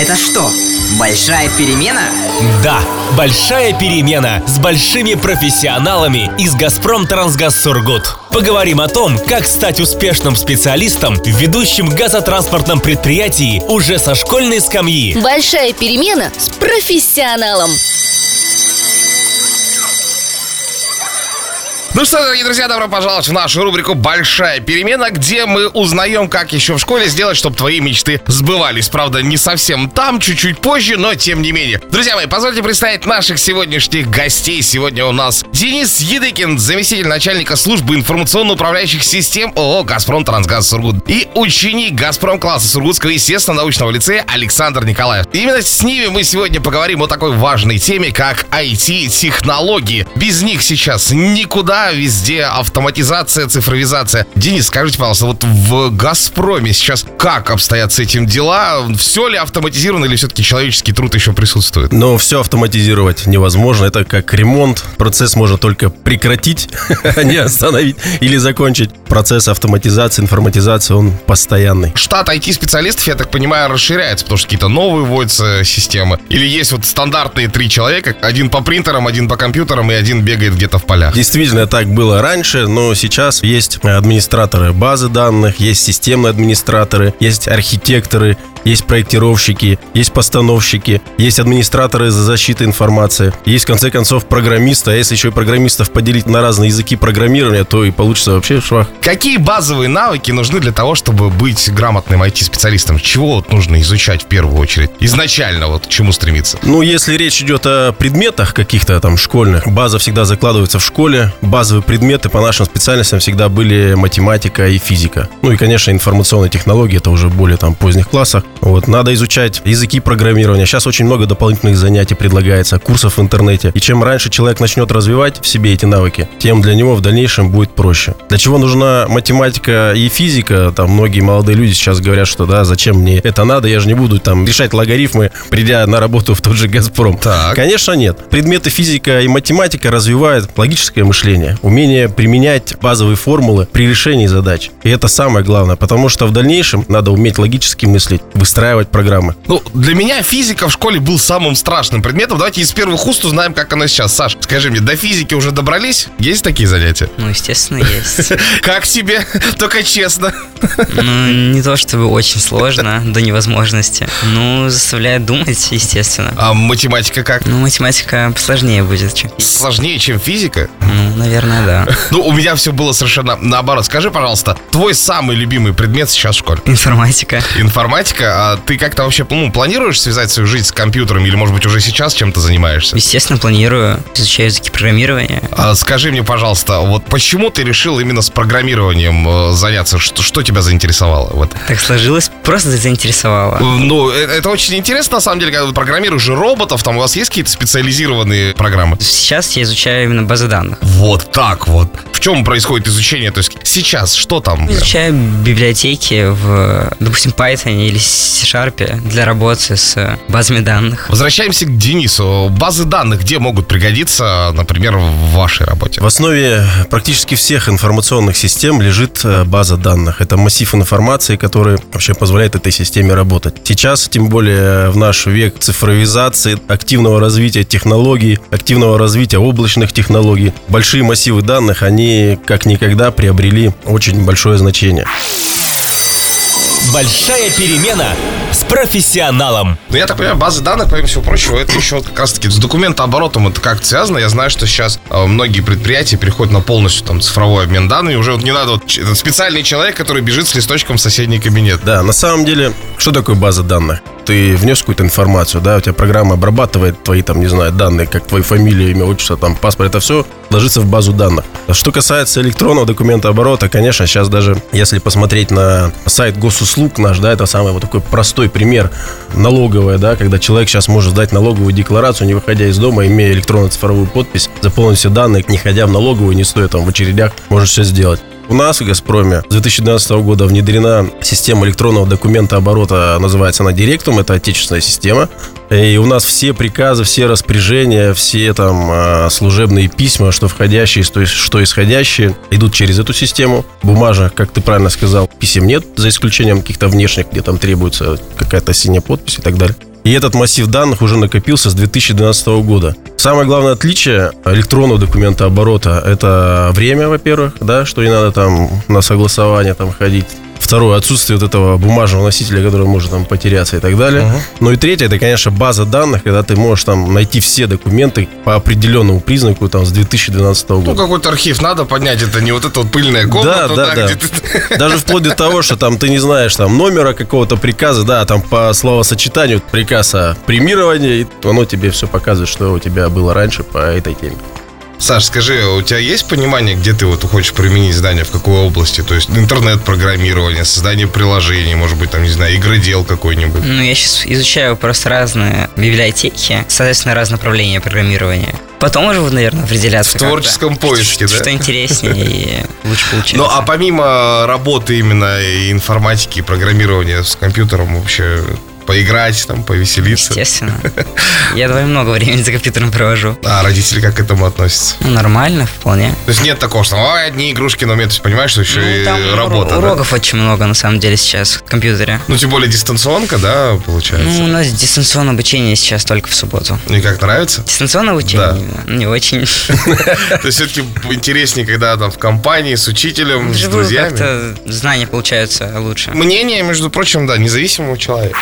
Это что, большая перемена? Да, большая перемена с большими профессионалами из «Газпром Трансгаз Сургут». Поговорим о том, как стать успешным специалистом в ведущем газотранспортном предприятии уже со школьной скамьи. Большая перемена с профессионалом. Ну что, дорогие друзья, добро пожаловать в нашу рубрику «Большая перемена», где мы узнаем, как еще в школе сделать, чтобы твои мечты сбывались. Правда, не совсем там, чуть-чуть позже, но тем не менее. Друзья мои, позвольте представить наших сегодняшних гостей. Сегодня у нас Денис Едыкин, заместитель начальника службы информационно-управляющих систем ООО «Газпром Трансгаз Сургут» и ученик «Газпром» класса Сургутского естественно-научного лицея Александр Николаев. Именно с ними мы сегодня поговорим о такой важной теме, как IT-технологии. Без них сейчас никуда везде автоматизация, цифровизация. Денис, скажите, пожалуйста, вот в «Газпроме» сейчас как обстоят с этим дела? Все ли автоматизировано или все-таки человеческий труд еще присутствует? Но все автоматизировать невозможно. Это как ремонт. Процесс можно только прекратить, а не остановить или закончить. Процесс автоматизации, информатизации, он постоянный. Штат IT-специалистов, я так понимаю, расширяется, потому что какие-то новые вводятся системы. Или есть вот стандартные три человека, один по принтерам, один по компьютерам и один бегает где-то в полях. Действительно, так было раньше, но сейчас есть администраторы базы данных, есть системные администраторы, есть архитекторы, есть проектировщики, есть постановщики, есть администраторы за защиты информации, есть, в конце концов, программисты, а если еще и программистов поделить на разные языки программирования, то и получится вообще швах. Какие базовые навыки нужны для того, чтобы быть грамотным IT-специалистом? Чего вот нужно изучать в первую очередь? Изначально вот к чему стремиться? Ну, если речь идет о предметах каких-то там школьных, база всегда закладывается в школе. Базовые предметы по нашим специальностям всегда были математика и физика. Ну и, конечно, информационные технологии, это уже более там поздних классах. Вот, надо изучать языки программирования. Сейчас очень много дополнительных занятий предлагается, курсов в интернете. И чем раньше человек начнет развивать в себе эти навыки, тем для него в дальнейшем будет проще. Для чего нужна математика и физика? Там многие молодые люди сейчас говорят, что да, зачем мне это надо, я же не буду там решать логарифмы, придя на работу в тот же «Газпром». Так. Конечно, нет. Предметы физика и математика развивают логическое мышление, умение применять базовые формулы при решении задач. И это самое главное, потому что в дальнейшем надо уметь логически мыслить, выстраивать программы. Ну, для меня физика в школе был самым страшным предметом. Давайте из первых уст узнаем, как оно сейчас. Саш, скажи мне, до физики уже добрались? Есть такие занятия? Ну, естественно, есть. Как тебе? Только честно. Ну, не то чтобы очень сложно, до невозможности. Ну, заставляет думать, естественно. А математика как? Ну, математика посложнее будет, чем. Сложнее, чем физика? Ну, наверное, да. Ну, у меня все было совершенно наоборот. Скажи, пожалуйста, твой самый любимый предмет сейчас в школе? Информатика. Информатика. А ты как-то вообще ну, планируешь связать свою жизнь с компьютером или, может быть, уже сейчас чем-то занимаешься? Естественно, планирую, изучаю языки программирования. А скажи мне, пожалуйста, вот почему ты решил именно с программированием э, заняться? Что, что тебя заинтересовало? Вот. Так сложилось, просто заинтересовало. Ну, э, это очень интересно, на самом деле, когда ты программируешь роботов, там у вас есть какие-то специализированные программы? Сейчас я изучаю именно базы данных. Вот так вот. В чем происходит изучение? То есть сейчас что там? Изучаю библиотеки в, допустим, Python или C-Sharp для работы с базами данных. Возвращаемся к Денису. Базы данных где могут пригодиться, например, в вашей работе? В основе практически всех информационных систем лежит э, база данных. Это массив информации, который вообще позволяет этой системе работать. Сейчас, тем более в наш век цифровизации, активного развития технологий, активного развития облачных технологий, большие массивы данных, они как никогда приобрели очень большое значение. Большая перемена с профессионалом. Ну, я так понимаю, базы данных, помимо всего прочего, это еще как раз таки с документооборотом это как связано. Я знаю, что сейчас э, многие предприятия переходят на полностью там цифровой обмен данными. Уже вот не надо вот ч- специальный человек, который бежит с листочком в соседний кабинет. Да, на самом деле, что такое база данных? Ты внес какую-то информацию, да, у тебя программа обрабатывает твои, там, не знаю, данные, как твою фамилию, имя, отчество, там, паспорт, это все ложится в базу данных. Что касается электронного документа оборота, конечно, сейчас даже, если посмотреть на сайт госуслуг наш, да, это самый вот такой простой пример налоговая, да, когда человек сейчас может сдать налоговую декларацию, не выходя из дома, имея электронную цифровую подпись, заполнить все данные, не ходя в налоговую, не стоя там в очередях, может все сделать. У нас в «Газпроме» с 2012 года внедрена система электронного документа оборота, называется она «Директум», это отечественная система. И у нас все приказы, все распоряжения, все там а, служебные письма, что входящие, что, исходящие, идут через эту систему. Бумажа, как ты правильно сказал, писем нет, за исключением каких-то внешних, где там требуется какая-то синяя подпись и так далее. И этот массив данных уже накопился с 2012 года. Самое главное отличие электронного документа оборота – это время, во-первых, да, что не надо там на согласование там ходить. Второе, отсутствие вот этого бумажного носителя, который может там потеряться и так далее. Мгм. Ну и третье, это, конечно, база данных, когда ты можешь там найти все документы по определенному признаку там с 2012 Ну, года. какой-то архив надо поднять, это не вот эта вот пыльная комната, да, да. ты... Даже вплоть до того, что там ты не знаешь там номера какого-то приказа, да, там по словосочетанию приказ о премировании, оно тебе все показывает, что у тебя было раньше по этой теме. Саш, скажи, у тебя есть понимание, где ты вот хочешь применить знания, в какой области? То есть интернет-программирование, создание приложений, может быть, там, не знаю, игродел какой-нибудь. Ну, я сейчас изучаю просто разные библиотеки, соответственно, разные направления программирования. Потом уже, наверное, определяться. В как-то, творческом поиске, что, да? Что интереснее и лучше получается. Ну, а помимо работы именно и информатики, и программирования с компьютером вообще поиграть, там, повеселиться. Естественно. Я довольно много времени за компьютером провожу. А родители как к этому относятся? Ну, нормально, вполне. То есть нет такого, что ой, одни игрушки на то есть понимаешь, что еще Ну, и там уро- работа, да? уроков очень много, на самом деле, сейчас в компьютере. Ну, тем более дистанционка, да, получается? Ну, у нас дистанционное обучение сейчас только в субботу. Мне как нравится? Дистанционное обучение? Да. Не очень. То есть все-таки интереснее, когда там в компании, с учителем, с друзьями. как-то знания получаются лучше. Мнение, между прочим, да, независимого человека.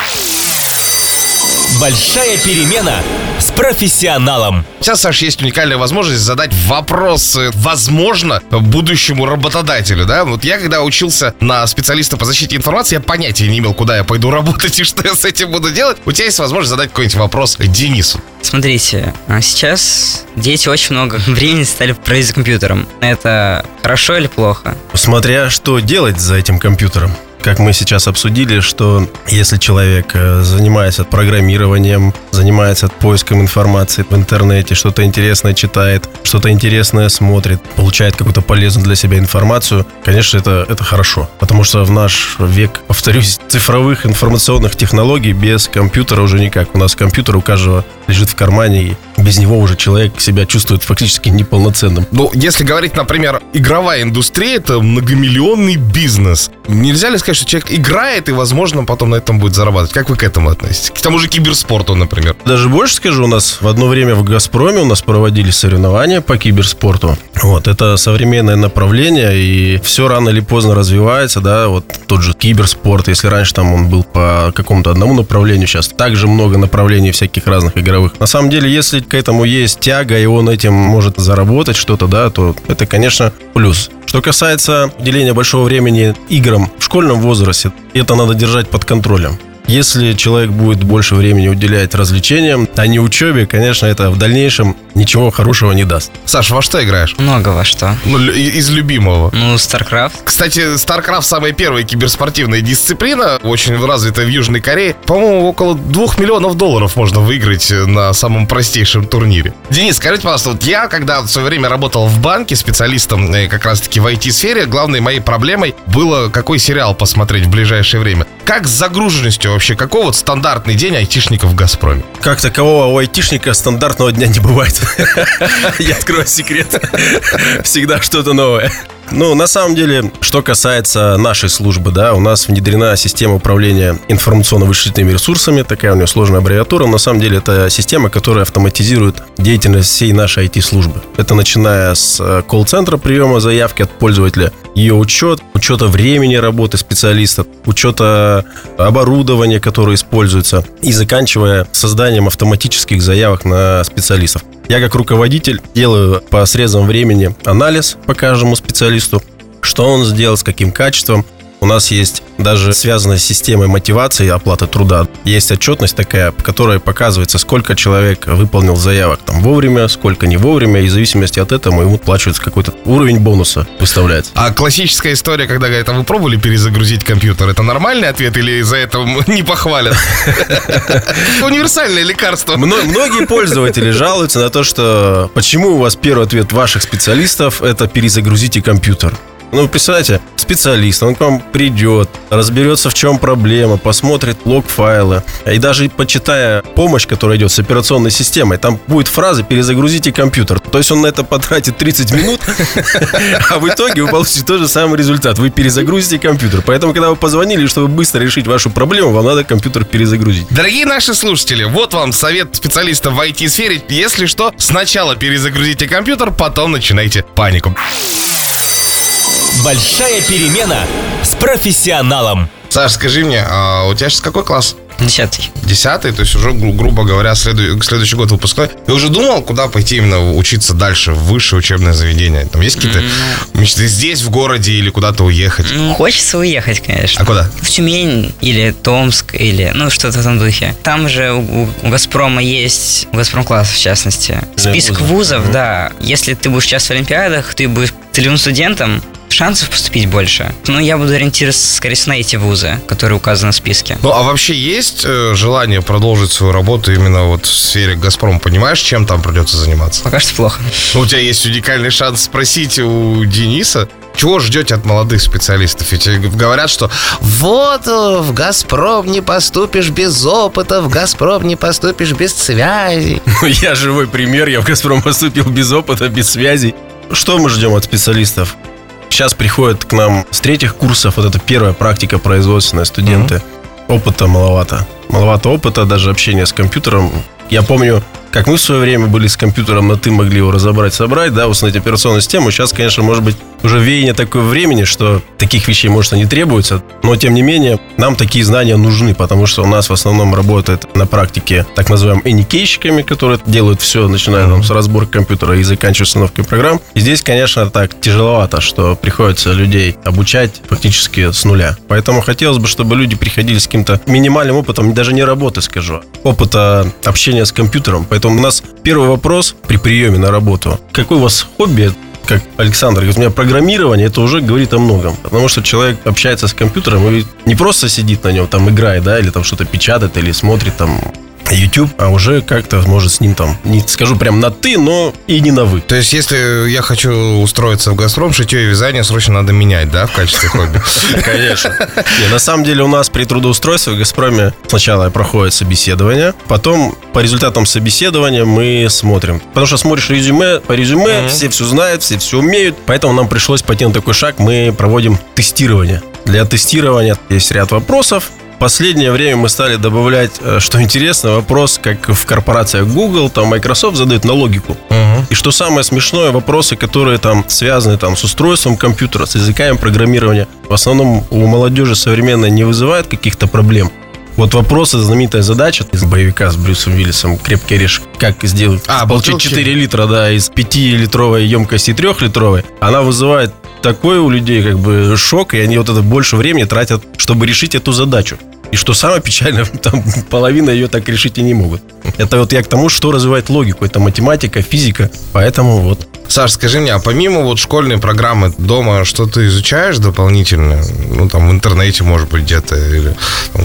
Большая перемена с профессионалом. Сейчас, Саш, есть уникальная возможность задать вопрос, э, возможно, будущему работодателю, да? Вот я, когда учился на специалиста по защите информации, я понятия не имел, куда я пойду работать и что я с этим буду делать. У тебя есть возможность задать какой-нибудь вопрос Денису. Смотрите, а сейчас дети очень много времени стали проводить за компьютером. Это хорошо или плохо? Смотря что делать за этим компьютером. Как мы сейчас обсудили, что если человек э, занимается программированием, занимается поиском информации в интернете, что-то интересное читает, что-то интересное смотрит, получает какую-то полезную для себя информацию, конечно, это, это хорошо. Потому что в наш век, повторюсь, цифровых информационных технологий без компьютера уже никак. У нас компьютер у каждого лежит в кармане, и без него уже человек себя чувствует фактически неполноценным. Ну, если говорить, например, игровая индустрия, это многомиллионный бизнес. Нельзя ли сказать, что человек играет и, возможно, потом на этом будет зарабатывать? Как вы к этому относитесь? К тому же киберспорту, например. Даже больше скажу, у нас в одно время в «Газпроме» у нас проводились соревнования по киберспорту. Вот, это современное направление, и все рано или поздно развивается, да, вот тот же киберспорт, если раньше там он был по какому-то одному направлению, сейчас также много направлений всяких разных игровых. На самом деле, если к этому есть тяга, и он этим может заработать что-то, да, то это, конечно, плюс. Что касается уделения большого времени играм в школьном возрасте, это надо держать под контролем. Если человек будет больше времени уделять развлечениям, а не учебе, конечно, это в дальнейшем ничего хорошего не даст. Саш, во что играешь? Много во что. Ну, из любимого. Ну, StarCraft. Кстати, StarCraft самая первая киберспортивная дисциплина, очень развитая в Южной Корее. По-моему, около двух миллионов долларов можно выиграть э, на самом простейшем турнире. Денис, скажите, пожалуйста, вот я, когда в свое время работал в банке специалистом э, как раз-таки в IT-сфере, главной моей проблемой было, какой сериал посмотреть в ближайшее время. Как с загруженностью вообще? Какой вот стандартный день айтишников в «Газпроме»? Как такового у айтишника стандартного дня не бывает. Я открою секрет. Всегда что-то новое. Ну, на самом деле, что касается нашей службы, да, у нас внедрена система управления информационно-вычислительными ресурсами, такая у нее сложная аббревиатура, но на самом деле это система, которая автоматизирует деятельность всей нашей IT-службы. Это начиная с э, колл-центра приема заявки от пользователя, ее учет, учета времени работы специалиста, учета оборудования, которое используется, и заканчивая созданием автоматических заявок на специалистов. Я как руководитель делаю по срезам времени анализ по каждому специалисту, что он сделал, с каким качеством. У нас есть даже связанная с системой мотивации и оплаты труда. Есть отчетность такая, которая показывается, сколько человек выполнил заявок там вовремя, сколько не вовремя, и в зависимости от этого ему плачивается какой-то уровень бонуса выставляется. А классическая история, когда говорят, а вы пробовали перезагрузить компьютер, это нормальный ответ или за это не похвалят? Универсальное лекарство. Мно- Многие пользователи жалуются на то, что почему у вас первый ответ ваших специалистов это перезагрузите компьютер. Ну, представляете, специалист, он к вам придет, разберется, в чем проблема, посмотрит лог файла. И даже почитая помощь, которая идет с операционной системой, там будет фраза «перезагрузите компьютер». То есть он на это потратит 30 минут, а в итоге вы получите тот же самый результат. Вы перезагрузите компьютер. Поэтому, когда вы позвонили, чтобы быстро решить вашу проблему, вам надо компьютер перезагрузить. Дорогие наши слушатели, вот вам совет специалиста в IT-сфере. Если что, сначала перезагрузите компьютер, потом начинайте панику. Большая перемена с профессионалом. Саш, скажи мне, а у тебя сейчас какой класс? Десятый. Десятый, то есть уже, гру- грубо говоря, следу- следующий год выпускной. Ты уже думал, куда пойти именно учиться дальше, в высшее учебное заведение? Там есть какие-то мечты здесь, в городе, или куда-то уехать? Ну, хочется уехать, конечно. А куда? В Тюмень или Томск, или, ну, что-то в этом духе. Там же у, у «Газпрома» есть, у «Газпром-класс» в частности, список вузов, да. Если ты будешь участвовать в Олимпиадах, ты будешь целевым студентом, шансов поступить больше. Но я буду ориентироваться, скорее всего, на эти вузы, которые указаны в списке. Ну, а вообще есть э, желание продолжить свою работу именно вот в сфере «Газпром»? Понимаешь, чем там придется заниматься? Пока что плохо. У тебя есть уникальный шанс спросить у Дениса, чего ждете от молодых специалистов? Ведь э, говорят, что вот э, в «Газпром» не поступишь без опыта, в «Газпром» не поступишь без связей. Ну, Я живой пример, я в «Газпром» поступил без опыта, без связей. Что мы ждем от специалистов? Сейчас приходят к нам с третьих курсов, вот это первая практика производственная, студенты. Опыта маловато. Маловато опыта, даже общения с компьютером. Я помню, как мы в свое время были с компьютером, на ты могли его разобрать, собрать, да, установить операционную систему. Сейчас, конечно, может быть уже веяние такое времени, что таких вещей, может, не требуется. Но, тем не менее, нам такие знания нужны, потому что у нас в основном работает на практике так называемым эникейщиками, которые делают все, начиная там, с разборки компьютера и заканчивая установкой программ. И здесь, конечно, так тяжеловато, что приходится людей обучать фактически с нуля. Поэтому хотелось бы, чтобы люди приходили с каким-то минимальным опытом, даже не работы, скажу, а опыта общения с компьютером. Поэтому у нас первый вопрос при приеме на работу. Какой у вас хобби? как Александр говорит, у меня программирование, это уже говорит о многом. Потому что человек общается с компьютером и не просто сидит на нем, там играет, да, или там что-то печатает, или смотрит там YouTube, а уже как-то может с ним там, не скажу прям на ты, но и не на вы. То есть, если я хочу устроиться в «Газпром», шитье и вязание срочно надо менять, да, в качестве хобби? Конечно. Не, на самом деле у нас при трудоустройстве в «Газпроме» сначала проходит собеседование, потом по результатам собеседования мы смотрим. Потому что смотришь резюме, по резюме все все знают, все все умеют, поэтому нам пришлось пойти на такой шаг, мы проводим тестирование. Для тестирования есть ряд вопросов, последнее время мы стали добавлять, э, что интересно, вопрос, как в корпорациях Google, там Microsoft задают на логику. И что самое смешное, вопросы, которые там связаны там с устройством компьютера, с языками программирования, в основном у молодежи современной не вызывают каких-то проблем. Вот вопрос, это знаменитая задача из боевика с Брюсом Уиллисом «Крепкий орешек». Как сделать, А, получить бутылки. 4 литра, да, из 5-литровой емкости 3-литровой. Она вызывает такой у людей как бы шок, и они вот это больше времени тратят, чтобы решить эту задачу. И что самое печальное, там половина ее так решить и не могут. Это вот я к тому, что развивает логику. Это математика, физика. Поэтому вот Саш, скажи мне, а помимо вот школьной программы дома, что ты изучаешь дополнительно? Ну, там, в интернете, может быть, где-то, или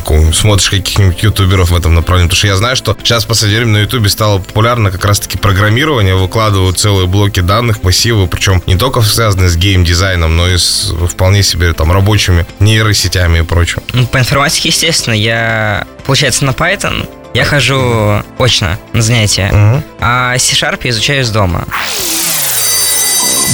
там, смотришь каких-нибудь ютуберов в этом направлении? Потому что я знаю, что сейчас в последнее время на ютубе стало популярно как раз-таки программирование, выкладывают целые блоки данных, массивы, причем не только связанные с гейм-дизайном, но и с вполне себе там рабочими нейросетями и прочим. Ну, по информатике, естественно, я, получается, на Python я хожу очно на занятия, а C-Sharp я изучаю из дома.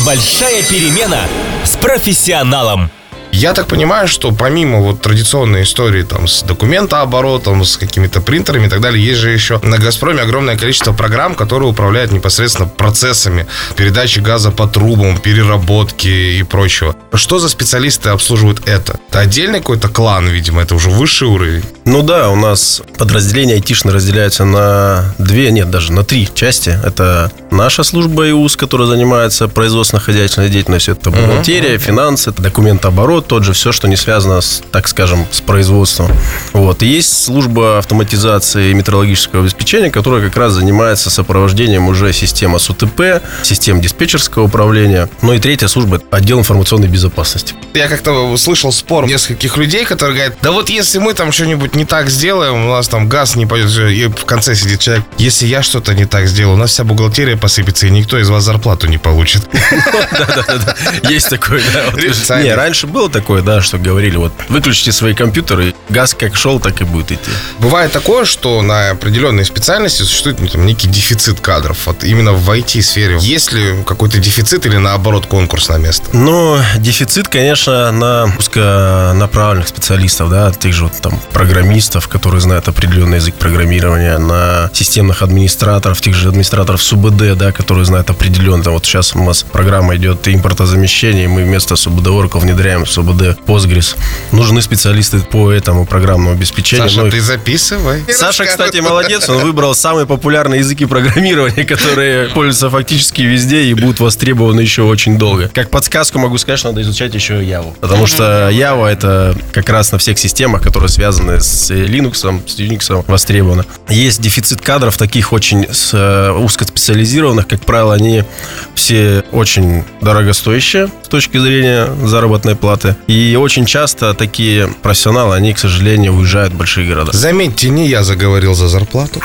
Большая перемена с профессионалом. Я так понимаю, что помимо вот традиционной истории там с документооборотом, с какими-то принтерами и так далее, есть же еще на «Газпроме» огромное количество программ, которые управляют непосредственно процессами передачи газа по трубам, переработки и прочего. Что за специалисты обслуживают это? Это отдельный какой-то клан, видимо, это уже высший уровень. Ну да, у нас подразделения айтишные разделяются на две, нет, даже на три части. Это наша служба ИУС, которая занимается производственно-хозяйственной деятельностью. Это бухгалтерия, финансы, это документооборот, тот же все, что не связано, с, так скажем, с производством. Вот. И есть служба автоматизации и метрологического обеспечения, которая как раз занимается сопровождением уже системы СУТП, систем диспетчерского управления. Ну и третья служба – отдел информационной безопасности. Я как-то слышал спор нескольких людей, которые говорят, да вот если мы там что-нибудь не так сделаем, у нас там газ не пойдет, и в конце сидит человек, если я что-то не так сделаю, у нас вся бухгалтерия посыпется, и никто из вас зарплату не получит. Да-да-да. Есть такое. Не, раньше было такое, да, что говорили, вот выключите свои компьютеры, газ как шел, так и будет идти. Бывает такое, что на определенной специальности существует ну, там, некий дефицит кадров. Вот именно в IT-сфере. Есть ли какой-то дефицит или наоборот конкурс на место? Но дефицит, конечно, на узконаправленных специалистов, да, тех же вот там программистов, которые знают определенный язык программирования, на системных администраторов, тех же администраторов СУБД, да, которые знают определенно. Вот сейчас у нас программа идет импортозамещение, и мы вместо СУБД Oracle внедряем СУБД Postgres. Нужны специалисты по этому программному обеспечению. Саша, Ну, ты записывай. Саша, кстати, молодец, он выбрал самые популярные языки программирования, которые пользуются фактически везде и будут востребованы еще очень долго. Как подсказку могу сказать, что надо изучать еще Java. Потому что Java это как раз на всех системах, которые связаны с Linux, с Unix, востребовано. Есть дефицит кадров, таких очень э, узкоспециализированных, как правило, они все очень дорогостоящие с точки зрения заработной платы. И очень часто такие профессионалы, они, к сожалению, уезжают в большие города. Заметьте, не я заговорил за зарплату.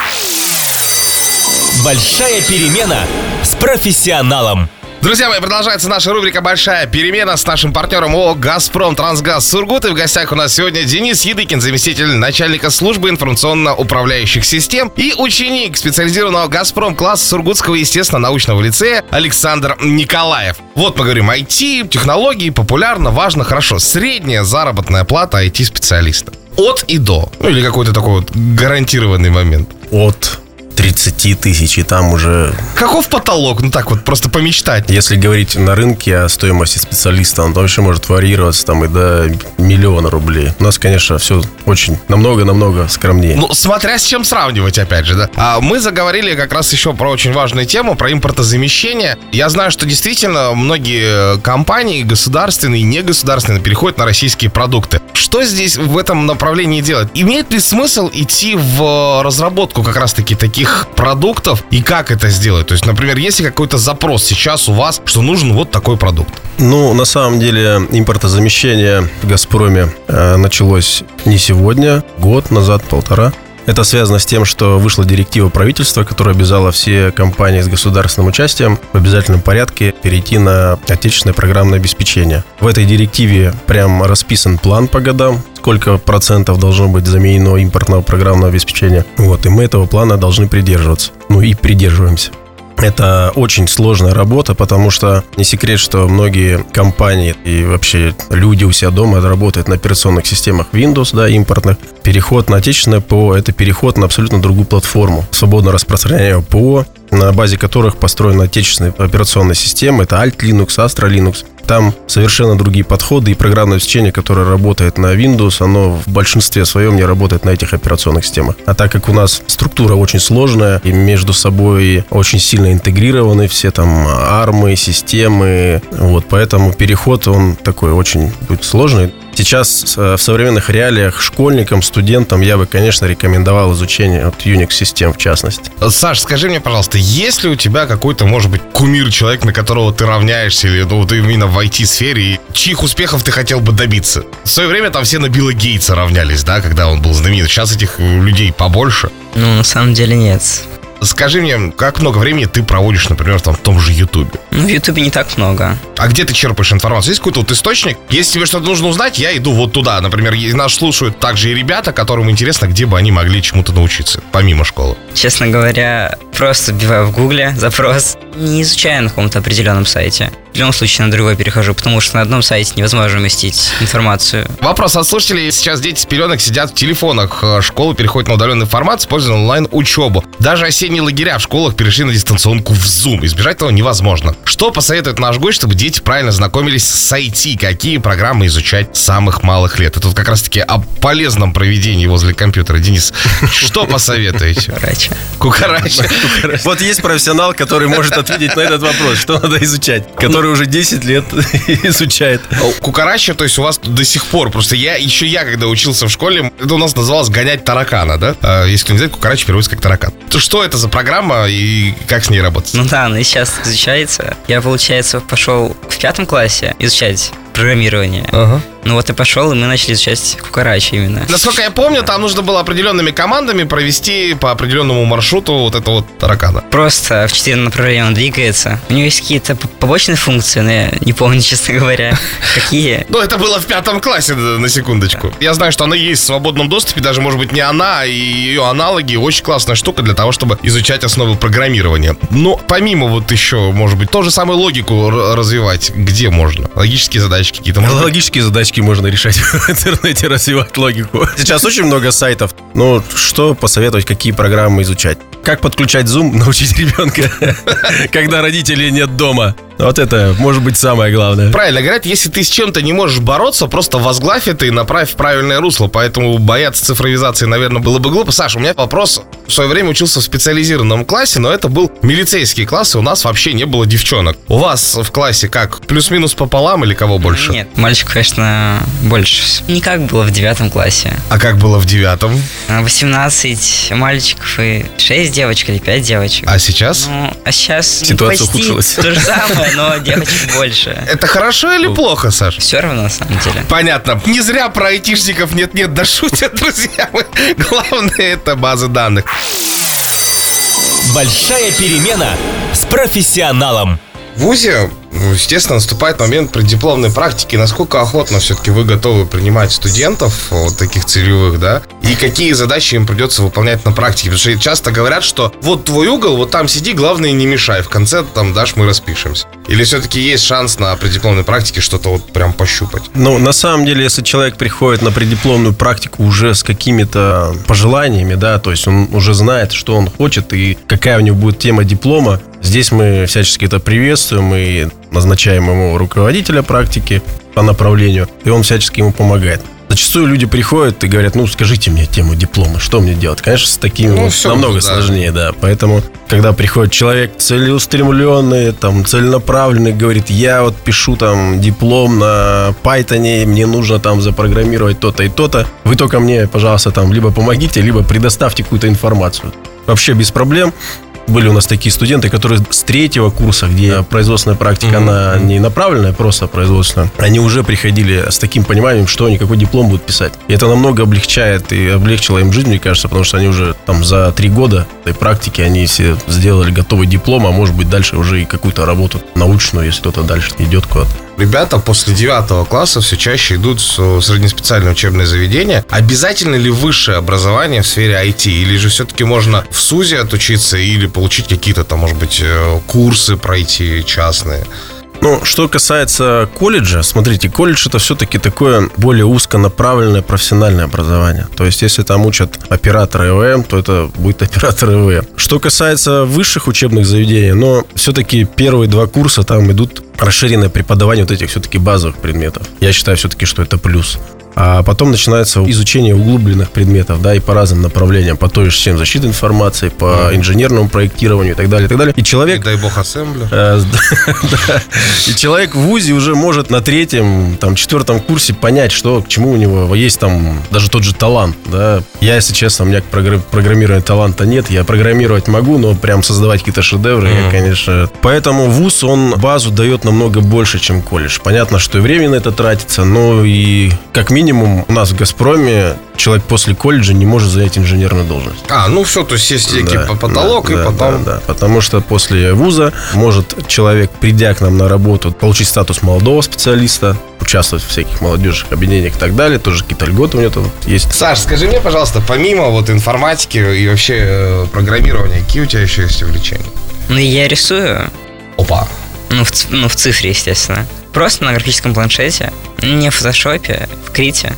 Большая перемена с профессионалом. Друзья мои, продолжается наша рубрика «Большая перемена» с нашим партнером ООО «Газпром Трансгаз Сургут». И в гостях у нас сегодня Денис Едыкин, заместитель начальника службы информационно-управляющих систем и ученик специализированного «Газпром» класса Сургутского естественно-научного лицея Александр Николаев. Вот мы говорим, IT, технологии, популярно, важно, хорошо. Средняя заработная плата IT-специалиста. От и до. Ну или какой-то такой вот гарантированный момент. От 30 тысяч, и там уже, Каков потолок? Ну так вот, просто помечтать. если говорить на рынке о стоимости специалиста, он вообще может варьироваться там и до миллиона рублей. У нас, конечно, все очень намного-намного скромнее. Ну, смотря с чем сравнивать, опять же, да. А мы заговорили как раз еще про очень важную тему, про импортозамещение. Я знаю, что действительно многие компании, государственные и негосударственные, переходят на российские продукты. Что здесь в этом направлении делать? Имеет ли смысл идти в разработку как раз-таки таких продуктов и как это сделать? То есть, например, если какой-то запрос сейчас у вас, что нужен вот такой продукт. Ну, на самом деле, импортозамещение в «Газпроме» э, началось не сегодня, год назад, полтора. Это связано с тем, что вышла директива правительства, которая обязала все компании с государственным участием в обязательном порядке перейти на отечественное программное обеспечение. В этой директиве прям расписан план по годам, сколько процентов должно быть заменено импортного программного обеспечения. Вот, и мы этого плана должны придерживаться. Ну и придерживаемся. Это очень сложная работа, потому что не секрет, что многие компании и вообще люди у себя дома работают на операционных системах Windows, да, импортных. Переход на отечественное ПО – это переход на абсолютно другую платформу, свободно распространяемое ПО, на базе которых построены отечественные операционные системы. Это Alt Linux, Astra Linux. Там совершенно другие подходы, и программное обеспечение, которое работает на Windows, оно в большинстве своем не работает на этих операционных системах. А так как у нас структура очень сложная, и между собой очень сильно интегрированы все там армы, системы, вот, поэтому переход, он такой очень будет сложный. Сейчас э, в современных реалиях школьникам, студентам я бы, конечно, рекомендовал изучение вот Unix-систем в частности. Саш, скажи мне, пожалуйста, есть ли у тебя какой-то, может быть, кумир, человек, на которого ты равняешься, или ну, вот именно в IT-сфере, и чьих успехов ты хотел бы добиться? В свое время там все на Билла Гейтса равнялись, да, когда он был знаменит. Сейчас этих э, людей побольше. Ну, на самом деле нет. Скажи мне, как много времени ты проводишь, например, там, в том же Ютубе? Ну, в Ютубе не так много. А где ты черпаешь информацию? Есть какой-то вот источник? Если тебе что-то нужно узнать, я иду вот туда. Например, нас слушают также и ребята, которым интересно, где бы они могли чему-то научиться, помимо школы. Честно говоря, просто вбиваю в гугле запрос, не изучая на каком-то определенном сайте. В любом случае на другой перехожу, потому что на одном сайте невозможно уместить информацию. Вопрос от слушателей. Сейчас дети с пеленок сидят в телефонах. Э, Школы переходят на удаленный формат, используя онлайн-учебу. Даже осенние лагеря в школах перешли на дистанционку в Zoom. Избежать этого невозможно. Что посоветует наш гость, чтобы дети правильно знакомились с IT? Какие программы изучать с самых малых лет? Это вот как раз-таки о полезном проведении возле компьютера. Денис, что посоветуете? Короче. Кукарача. Вот есть профессионал, который может ответить на этот вопрос, что надо изучать, который уже 10 лет изучает. Кукарача, то есть у вас до сих пор, просто я, еще я, когда учился в школе, это у нас называлось гонять таракана, да? А, Если кто не знает, кукарача переводится как таракан. То что это за программа и как с ней работать? Ну да, она и сейчас изучается. Я, получается, пошел в пятом классе изучать программирования. Ага. Ну вот я пошел, и мы начали изучать кукарачи именно. Насколько я помню, там нужно было определенными командами провести по определенному маршруту вот это вот таракана. Просто в четыре направления он двигается. У него есть какие-то побочные функции, но я не помню, честно говоря, какие. Ну, это было в пятом классе, на секундочку. Я знаю, что она есть в свободном доступе, даже, может быть, не она, а и ее аналоги. Очень классная штука для того, чтобы изучать основы программирования. Но помимо вот еще, может быть, то же самое логику развивать, где можно? Логические задачи какие-то. может? Логические задачки можно решать в интернете, развивать логику. Сейчас очень много сайтов. Ну, что посоветовать, какие программы изучать? Как подключать Zoom, научить ребенка, когда родителей нет дома. Вот это, может быть, самое главное. Правильно говорят, если ты с чем-то не можешь бороться, просто возглавь это и направь в правильное русло. Поэтому бояться цифровизации, наверное, было бы глупо. Саша, у меня вопрос. В свое время учился в специализированном классе, но это был милицейский класс, и у нас вообще не было девчонок. У вас в классе как? Плюс-минус пополам или кого больше? Нет, мальчиков, конечно, больше. Не как было в девятом классе. А как было в девятом? А, 18 мальчиков и 6 девочек или 5 девочек. А сейчас? Ну, а сейчас Ситуация почти ухудшилась. то же самое, но девочек больше. Это хорошо или плохо, Саш? Все равно, на самом деле. Понятно. Не зря про айтишников нет-нет, да шутят, друзья. Главное, это базы данных. Большая перемена с профессионалом. В ВУЗе, естественно, наступает момент преддипломной практики. Насколько охотно все-таки вы готовы принимать студентов, вот таких целевых, да? И какие задачи им придется выполнять на практике? Потому что часто говорят, что вот твой угол, вот там сиди, главное не мешай. В конце там дашь, мы распишемся. Или все-таки есть шанс на преддипломной практике что-то вот прям пощупать? Ну, на самом деле, если человек приходит на преддипломную практику уже с какими-то пожеланиями, да, то есть он уже знает, что он хочет и какая у него будет тема диплома, здесь мы всячески это приветствуем и назначаем ему руководителя практики по направлению, и он всячески ему помогает. Зачастую люди приходят и говорят, ну, скажите мне тему диплома, что мне делать? Конечно, с такими Ну, вот намного да. сложнее, да. Поэтому, когда приходит человек целеустремленный, там, целенаправленный, говорит, я вот пишу там диплом на Python, мне нужно там запрограммировать то-то и то-то, вы только мне, пожалуйста, там, либо помогите, либо предоставьте какую-то информацию. Вообще без проблем. Были у нас такие студенты, которые с третьего курса, где производственная практика, она не направленная, просто производственная, они уже приходили с таким пониманием, что они какой диплом будут писать. И это намного облегчает и облегчило им жизнь, мне кажется, потому что они уже там за три года этой практики, они все сделали готовый диплом, а может быть дальше уже и какую-то работу научную, если кто-то дальше идет куда-то. Ребята после девятого класса все чаще идут в среднеспециальное учебное заведение. Обязательно ли высшее образование в сфере IT? Или же все-таки можно в СУЗе отучиться или получить какие-то там, может быть, э, курсы пройти частные? Ну, что касается колледжа, смотрите, колледж это все-таки такое более узконаправленное профессиональное образование. То есть, если там учат оператора ЭВМ, то это будет оператор ЭВМ. Что касается высших учебных заведений, но все-таки первые два курса там идут расширенное преподавание вот этих все-таки базовых предметов. Я считаю все-таки, что это плюс. А потом начинается изучение углубленных предметов, да, и по разным направлениям, по той же системе защиты информации, по инженерному проектированию и так далее, и так далее. И человек дай бог ассемблер. Э, да. И человек в ВУЗе уже может на третьем, там, четвертом курсе понять, что к чему у него есть там даже тот же талант, да. Я, если честно, у меня к програ- программированию таланта нет. Я программировать могу, но прям создавать какие-то шедевры, я, конечно... Поэтому ВУЗ, он базу дает намного больше, чем колледж. Понятно, что и время на это тратится, но и как минимум у нас в «Газпроме» человек после колледжа не может занять инженерную должность. А, ну все, то есть есть некий Да, потолок, да, и да, потом... да, да. Потому что после вуза может человек, придя к нам на работу, получить статус молодого специалиста, участвовать в всяких молодежных объединениях и так далее. Тоже какие-то льготы у него там есть. Саш, скажи мне, пожалуйста, помимо вот информатики и вообще э, программирования, какие у тебя еще есть увлечения? Ну, я рисую, Опа. Ну в, ну, в цифре, естественно. Просто на графическом планшете, не в фотошопе, в крите.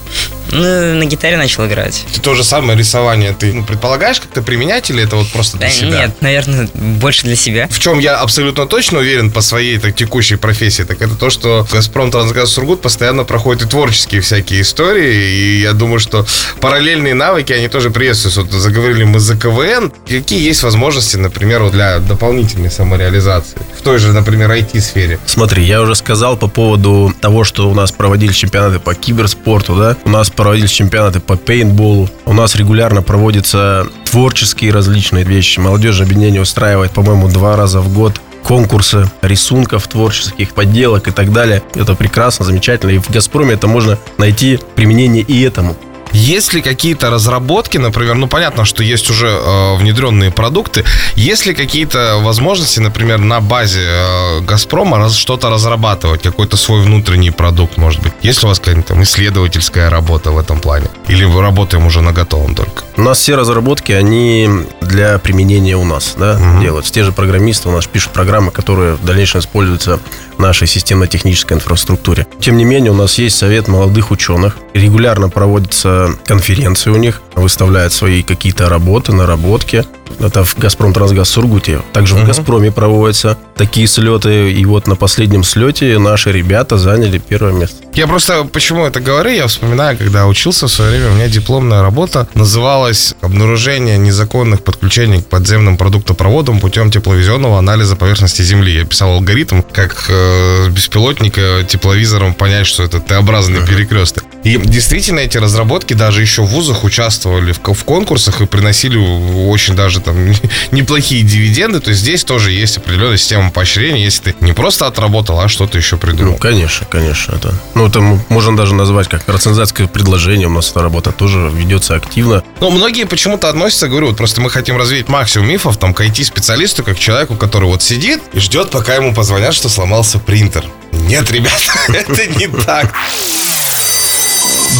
Ну, на гитаре начал играть. Ты то же самое рисование, ты ну, предполагаешь как-то применять или это вот просто для Да себя? нет, наверное, больше для себя. В чем я абсолютно точно уверен по своей так, текущей профессии, так это то, что Газпром Трансгаз Сургут постоянно проходит и творческие всякие истории, и я думаю, что параллельные навыки, они тоже приветствуются. Вот заговорили мы за КВН. Какие есть возможности, например, вот для дополнительной самореализации? В той же, например, IT-сфере. Смотри, я уже сказал по поводу того, что у нас проводились чемпионаты по киберспорту, да, у нас проводились чемпионаты по пейнтболу, у нас регулярно проводятся творческие различные вещи. Молодежное объединение устраивает, по-моему, два раза в год конкурсы рисунков творческих, подделок и так далее. Это прекрасно, замечательно. И в «Газпроме» это можно найти применение и этому. Есть ли какие-то разработки, например, ну понятно, что есть уже э, внедренные продукты, есть ли какие-то возможности, например, на базе э, Газпрома раз, что-то разрабатывать, какой-то свой внутренний продукт, может быть? Есть ли у вас какая-то там исследовательская работа в этом плане? Или мы работаем уже на готовом только? У нас все разработки, они для применения у нас, да, угу. делаются. Те же программисты у нас пишут программы, которые в дальнейшем используются нашей системно-технической инфраструктуре. Тем не менее, у нас есть совет молодых ученых. Регулярно проводятся конференции у них, выставляют свои какие-то работы, наработки. Это в «Газпром Трансгаз» Сургуте. Также в «Газпроме» проводятся такие слеты. И вот на последнем слете наши ребята заняли первое место. Я просто почему это говорю, я вспоминаю, когда учился в свое время, у меня дипломная работа называлась «Обнаружение незаконных подключений к подземным продуктопроводам путем тепловизионного анализа поверхности Земли». Я писал алгоритм, как э, беспилотника тепловизором понять, что это Т-образный uh-huh. перекресток. И действительно эти разработки даже еще в вузах участвовали в, в конкурсах и приносили очень даже там неплохие дивиденды. То есть здесь тоже есть определенная система поощрения, если ты не просто отработал, а что-то еще придумал. Ну, конечно, конечно. Это, ну, это можно даже назвать как рецензатское предложение. У нас эта работа тоже ведется активно. Ну, многие почему-то относятся, говорю, вот просто мы хотим развеять максимум мифов, там, к IT-специалисту, как человеку, который вот сидит и ждет, пока ему позвонят, что сломался принтер. Нет, ребят, это не так.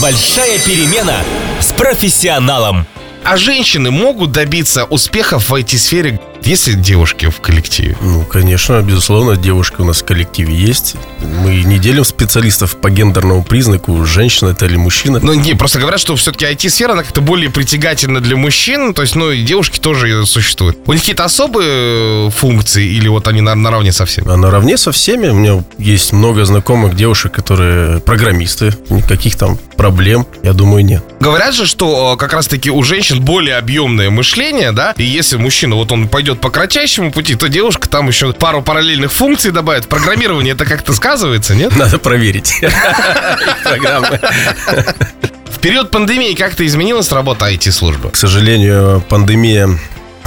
Большая перемена с профессионалом. А женщины могут добиться успехов в IT-сфере есть ли девушки в коллективе? Ну, конечно, безусловно, девушки у нас в коллективе есть. Мы не делим специалистов по гендерному признаку, женщина это или мужчина. Ну, не, просто говорят, что все-таки IT-сфера, она как-то более притягательна для мужчин, то есть, ну, и девушки тоже существуют. У них какие-то особые функции или вот они на, наравне со всеми? А наравне со всеми. У меня есть много знакомых девушек, которые программисты. Никаких там проблем, я думаю, нет. Говорят же, что как раз-таки у женщин более объемное мышление, да, и если мужчина, вот он пойдет идет по кратчайшему пути, то девушка там еще пару параллельных функций добавит. Программирование это как-то сказывается, нет? Надо проверить. В период пандемии как-то изменилась работа IT-службы? К сожалению, пандемия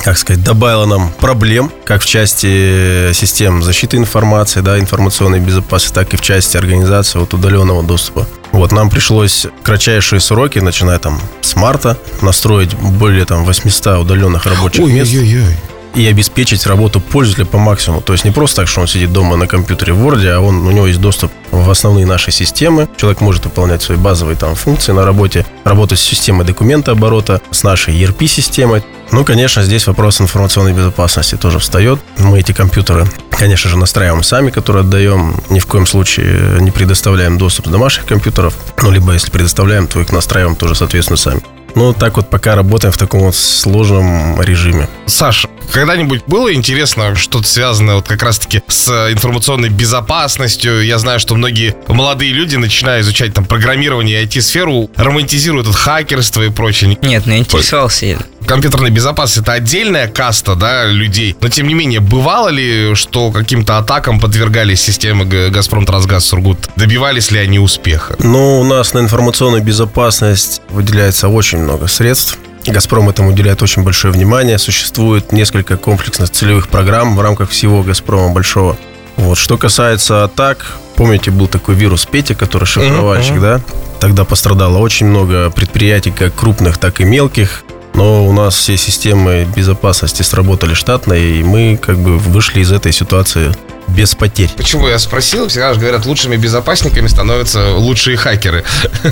как сказать, добавила нам проблем, как в части систем защиты информации, да, информационной безопасности, так и в части организации вот удаленного доступа. Вот, нам пришлось кратчайшие сроки, начиная там с марта, настроить более там 800 удаленных рабочих ой, мест. Ой, ой, ой и обеспечить работу пользователя по максимуму. То есть не просто так, что он сидит дома на компьютере в Word, а он, у него есть доступ в основные наши системы. Человек может выполнять свои базовые там функции на работе, работать с системой документа оборота, с нашей ERP-системой. Ну, конечно, здесь вопрос информационной безопасности тоже встает. Мы эти компьютеры, конечно же, настраиваем сами, которые отдаем. Ни в коем случае не предоставляем доступ до домашних компьютеров. Ну, либо если предоставляем, то их настраиваем тоже, соответственно, сами. Ну, так вот пока работаем в таком вот сложном режиме. Саша, когда-нибудь было интересно что-то связанное вот как раз-таки с информационной безопасностью? Я знаю, что многие молодые люди, начиная изучать там программирование и IT-сферу, романтизируют это хакерство и прочее. Нет, ну интересовался компьютерная безопасность это отдельная каста, да, людей. Но тем не менее, бывало ли, что каким-то атакам подвергались системы Газпром Трансгаз Сургут? Добивались ли они успеха? Ну, у нас на информационную безопасность выделяется очень много средств. «Газпром» этому уделяет очень большое внимание. Существует несколько комплексных целевых программ в рамках всего «Газпрома» большого. Вот. Что касается атак, помните, был такой вирус Петя, который шифровальщик, uh-huh. да? Тогда пострадало очень много предприятий, как крупных, так и мелких. Но у нас все системы безопасности сработали штатно, и мы как бы вышли из этой ситуации без потерь. Почему я спросил? Всегда же говорят, лучшими безопасниками становятся лучшие хакеры.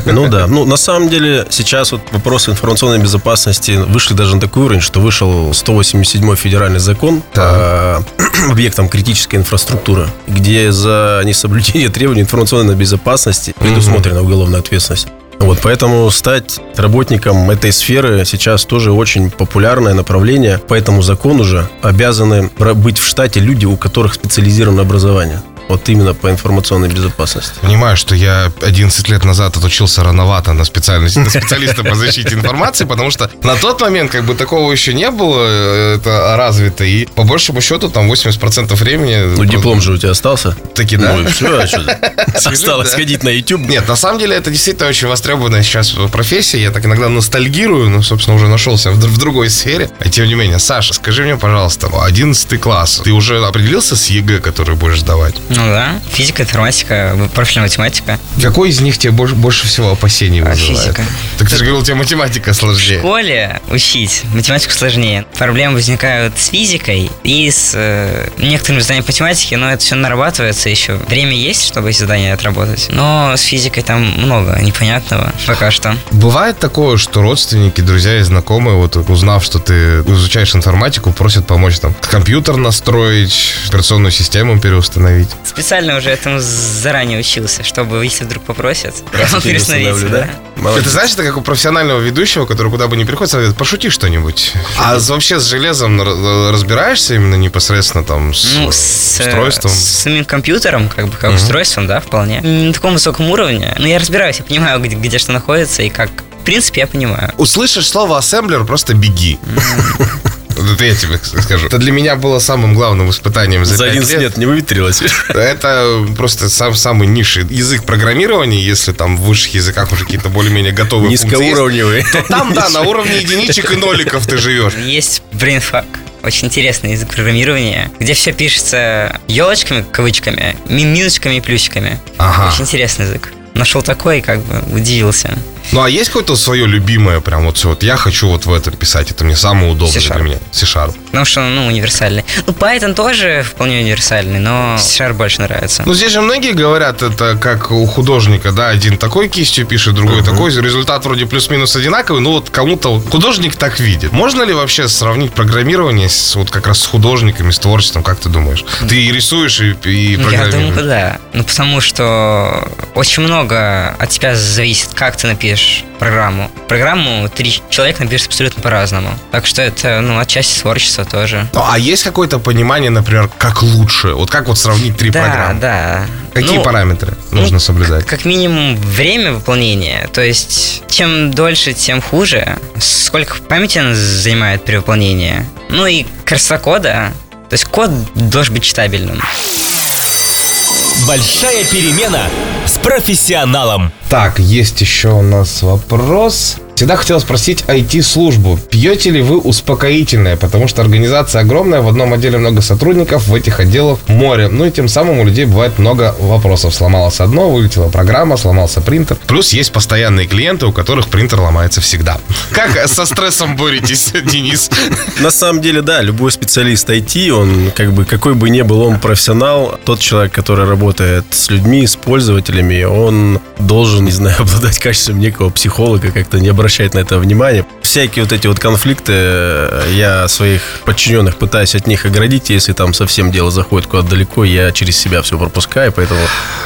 Ну да. Ну, на самом деле, сейчас вот вопросы информационной безопасности вышли даже на такой уровень, что вышел 187 федеральный закон да. по объектам критической инфраструктуры, где за несоблюдение требований информационной безопасности предусмотрена уголовная ответственность. Вот, поэтому стать работником этой сферы сейчас тоже очень популярное направление. По этому закону же обязаны быть в штате люди, у которых специализированное образование. Вот именно по информационной безопасности. Понимаю, что я 11 лет назад отучился рановато на специальность на специалиста по защите информации, потому что на тот момент как бы такого еще не было э, это развито. И по большему счету там 80% времени... Ну, диплом же у тебя остался. Таки да. Ну, и все, а что Осталось да. сходить на YouTube. Нет, на самом деле это действительно очень востребованная сейчас профессия. Я так иногда ностальгирую, но, собственно, уже нашелся в, в другой сфере. А тем не менее, Саша, скажи мне, пожалуйста, 11 класс. Ты уже определился с ЕГЭ, который будешь сдавать? Ну да, физика, информатика, профильная математика. Какой из них тебе больше, больше всего опасений А, вызывает? физика. Так ты же говорил, тебе математика В сложнее. школе учить математику сложнее. Проблемы возникают с физикой и с э, некоторыми заданиями по математике, но это все нарабатывается еще. Время есть, чтобы эти задания отработать. Но с физикой там много непонятного пока что. Бывает такое, что родственники, друзья и знакомые, вот узнав, что ты изучаешь информатику, просят помочь там компьютер настроить, операционную систему переустановить. Специально уже этому заранее учился, чтобы если вдруг попросят, я мог переустановить. Установлю, да. Это Молодец. знаешь, это как у профессионального ведущего, который куда бы ни приходит, советует, пошути что-нибудь. А с- вообще с железом разбираешься именно непосредственно там с Ну, с, устройством? с самим компьютером, как бы, как устройством, да, вполне. Не на таком высоком уровне. Но я разбираюсь, я понимаю, где, где что находится и как. В принципе, я понимаю. Услышишь слово ассемблер, просто беги. Вот Это я тебе скажу. Это для меня было самым главным испытанием за, За пять 11 лет не выветрилось. Это просто сам, самый низший язык программирования, если там в высших языках уже какие-то более-менее готовые функции есть, Низкоуровневый. то там, да, на уровне единичек и ноликов ты живешь. Есть BrainFuck. Очень интересный язык программирования, где все пишется елочками, кавычками, ми- минусиками и плюсиками. Ага. Очень интересный язык. Нашел такой, как бы удивился. Ну, а есть какое-то свое любимое, прям вот все, вот я хочу вот в этом писать, это мне самое удобное C-Sharp. для меня. C-Sharp. Потому что он, ну, универсальный. Ну, Python тоже вполне универсальный, но C-Sharp больше нравится. Ну, здесь же многие говорят, это как у художника, да, один такой кистью пишет, другой такой, результат вроде плюс-минус одинаковый, но вот кому-то художник так видит. Можно ли вообще сравнить программирование с, вот как раз с художниками, с творчеством, как ты думаешь? Ты и рисуешь, и, и Ну, Я программируешь. думаю, да. Ну, потому что очень много от тебя зависит, как ты напишешь программу. Программу три человека напишут абсолютно по-разному. Так что это, ну, отчасти творчество тоже. Ну, а есть какое-то понимание, например, как лучше? Вот как вот сравнить три да, программы? да. Какие Ну, параметры нужно ну, соблюдать? Как минимум время выполнения. То есть, чем дольше, тем хуже. Сколько памяти она занимает при выполнении. Ну и красота кода. То есть код должен быть читабельным. Большая перемена с профессионалом. Так, есть еще у нас вопрос. Всегда хотел спросить IT-службу. Пьете ли вы успокоительное? Потому что организация огромная, в одном отделе много сотрудников, в этих отделах море. Ну и тем самым у людей бывает много вопросов. Сломалось одно, вылетела программа, сломался принтер. Плюс есть постоянные клиенты, у которых принтер ломается всегда. Как со стрессом боретесь, Денис? На самом деле, да, любой специалист IT, он как бы, какой бы ни был он профессионал, тот человек, который работает с людьми, с пользователями, он должен, не знаю, обладать качеством некого психолога, как-то не обращать на это внимания. Всякие вот эти вот конфликты, э, я своих подчиненных пытаюсь от них оградить, если там совсем дело заходит куда-то далеко, я через себя все пропускаю, поэтому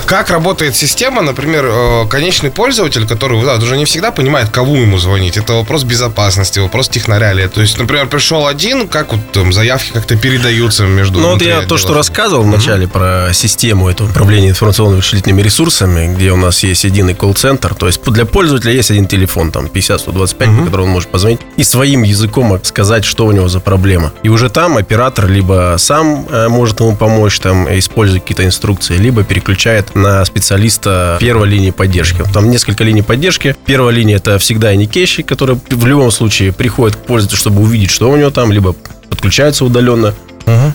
Как работает система, например, э, конечный пользователь, который да, уже не всегда понимает, кому ему звонить. Это вопрос безопасности, вопрос технаря ли. То есть, например, пришел один, как вот там заявки как-то передаются между Ну вот я то, что рассказывал вначале про систему эту управления информационно-вычислительными ресурсами, где у нас есть единый колл-центр, то есть для пользователя есть один телефон, там 50-125, по которому он может позвонить, и своим языком сказать, что у него за проблема. И уже там оператор либо сам э, может ему помочь, там, используя какие-то инструкции, либо переключает на специалиста первой линии поддержки. Там несколько линий поддержки. Первая линия это всегда никейщик, который в любом случае приходит к пользователю, чтобы увидеть, что у него там, либо подключается удаленно,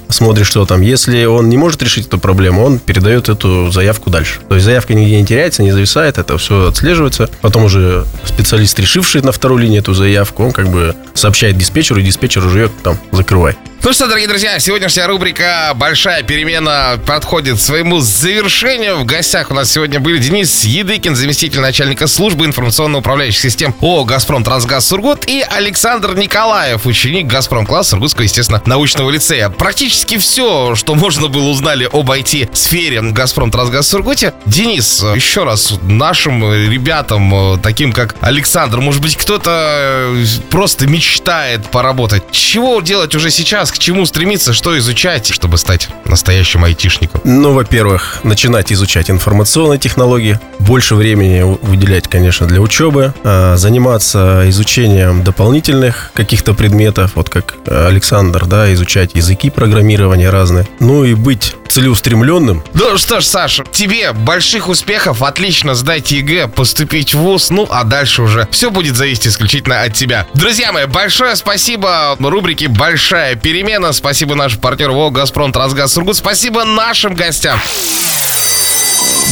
смотрит, что там. Если он не может решить эту проблему, он передает эту заявку дальше. То есть заявка нигде не теряется, не зависает, это все отслеживается. Потом уже специалист, решивший на второй линии эту заявку, он как бы сообщает диспетчеру, и диспетчер уже ее там закрывай. Ну что, дорогие друзья, сегодняшняя рубрика «Большая перемена» подходит к своему завершению. В гостях у нас сегодня были Денис Едыкин, заместитель начальника службы информационно-управляющих систем ООО «Газпром Трансгаз Сургут» и Александр Николаев, ученик «Газпром-класс» Сургутского, естественно, научного лицея. Практически все, что можно было узнали об IT-сфере «Газпром Трансгаз Сургуте». Денис, еще раз нашим ребятам, э, таким как Александр, может быть, кто-то э, просто мечтает поработать. Чего делать уже сейчас, к чему стремиться, что изучать, чтобы стать настоящим айтишником? Ну, во-первых, начинать изучать информационные технологии, больше времени выделять, конечно, для учебы, а, заниматься изучением дополнительных каких-то предметов, вот как Александр, да, изучать языки программирования разные. Ну и быть целеустремленным. Ну что ж, Саша, тебе больших успехов, отлично сдать ЕГЭ, поступить в ВУЗ, ну а дальше уже все будет зависеть исключительно от тебя. Друзья мои, большое спасибо рубрике «Большая перемена», спасибо нашему партнеру ВО «Газпром Трансгаз Сургут», спасибо нашим гостям.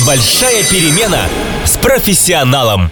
Большая перемена с профессионалом.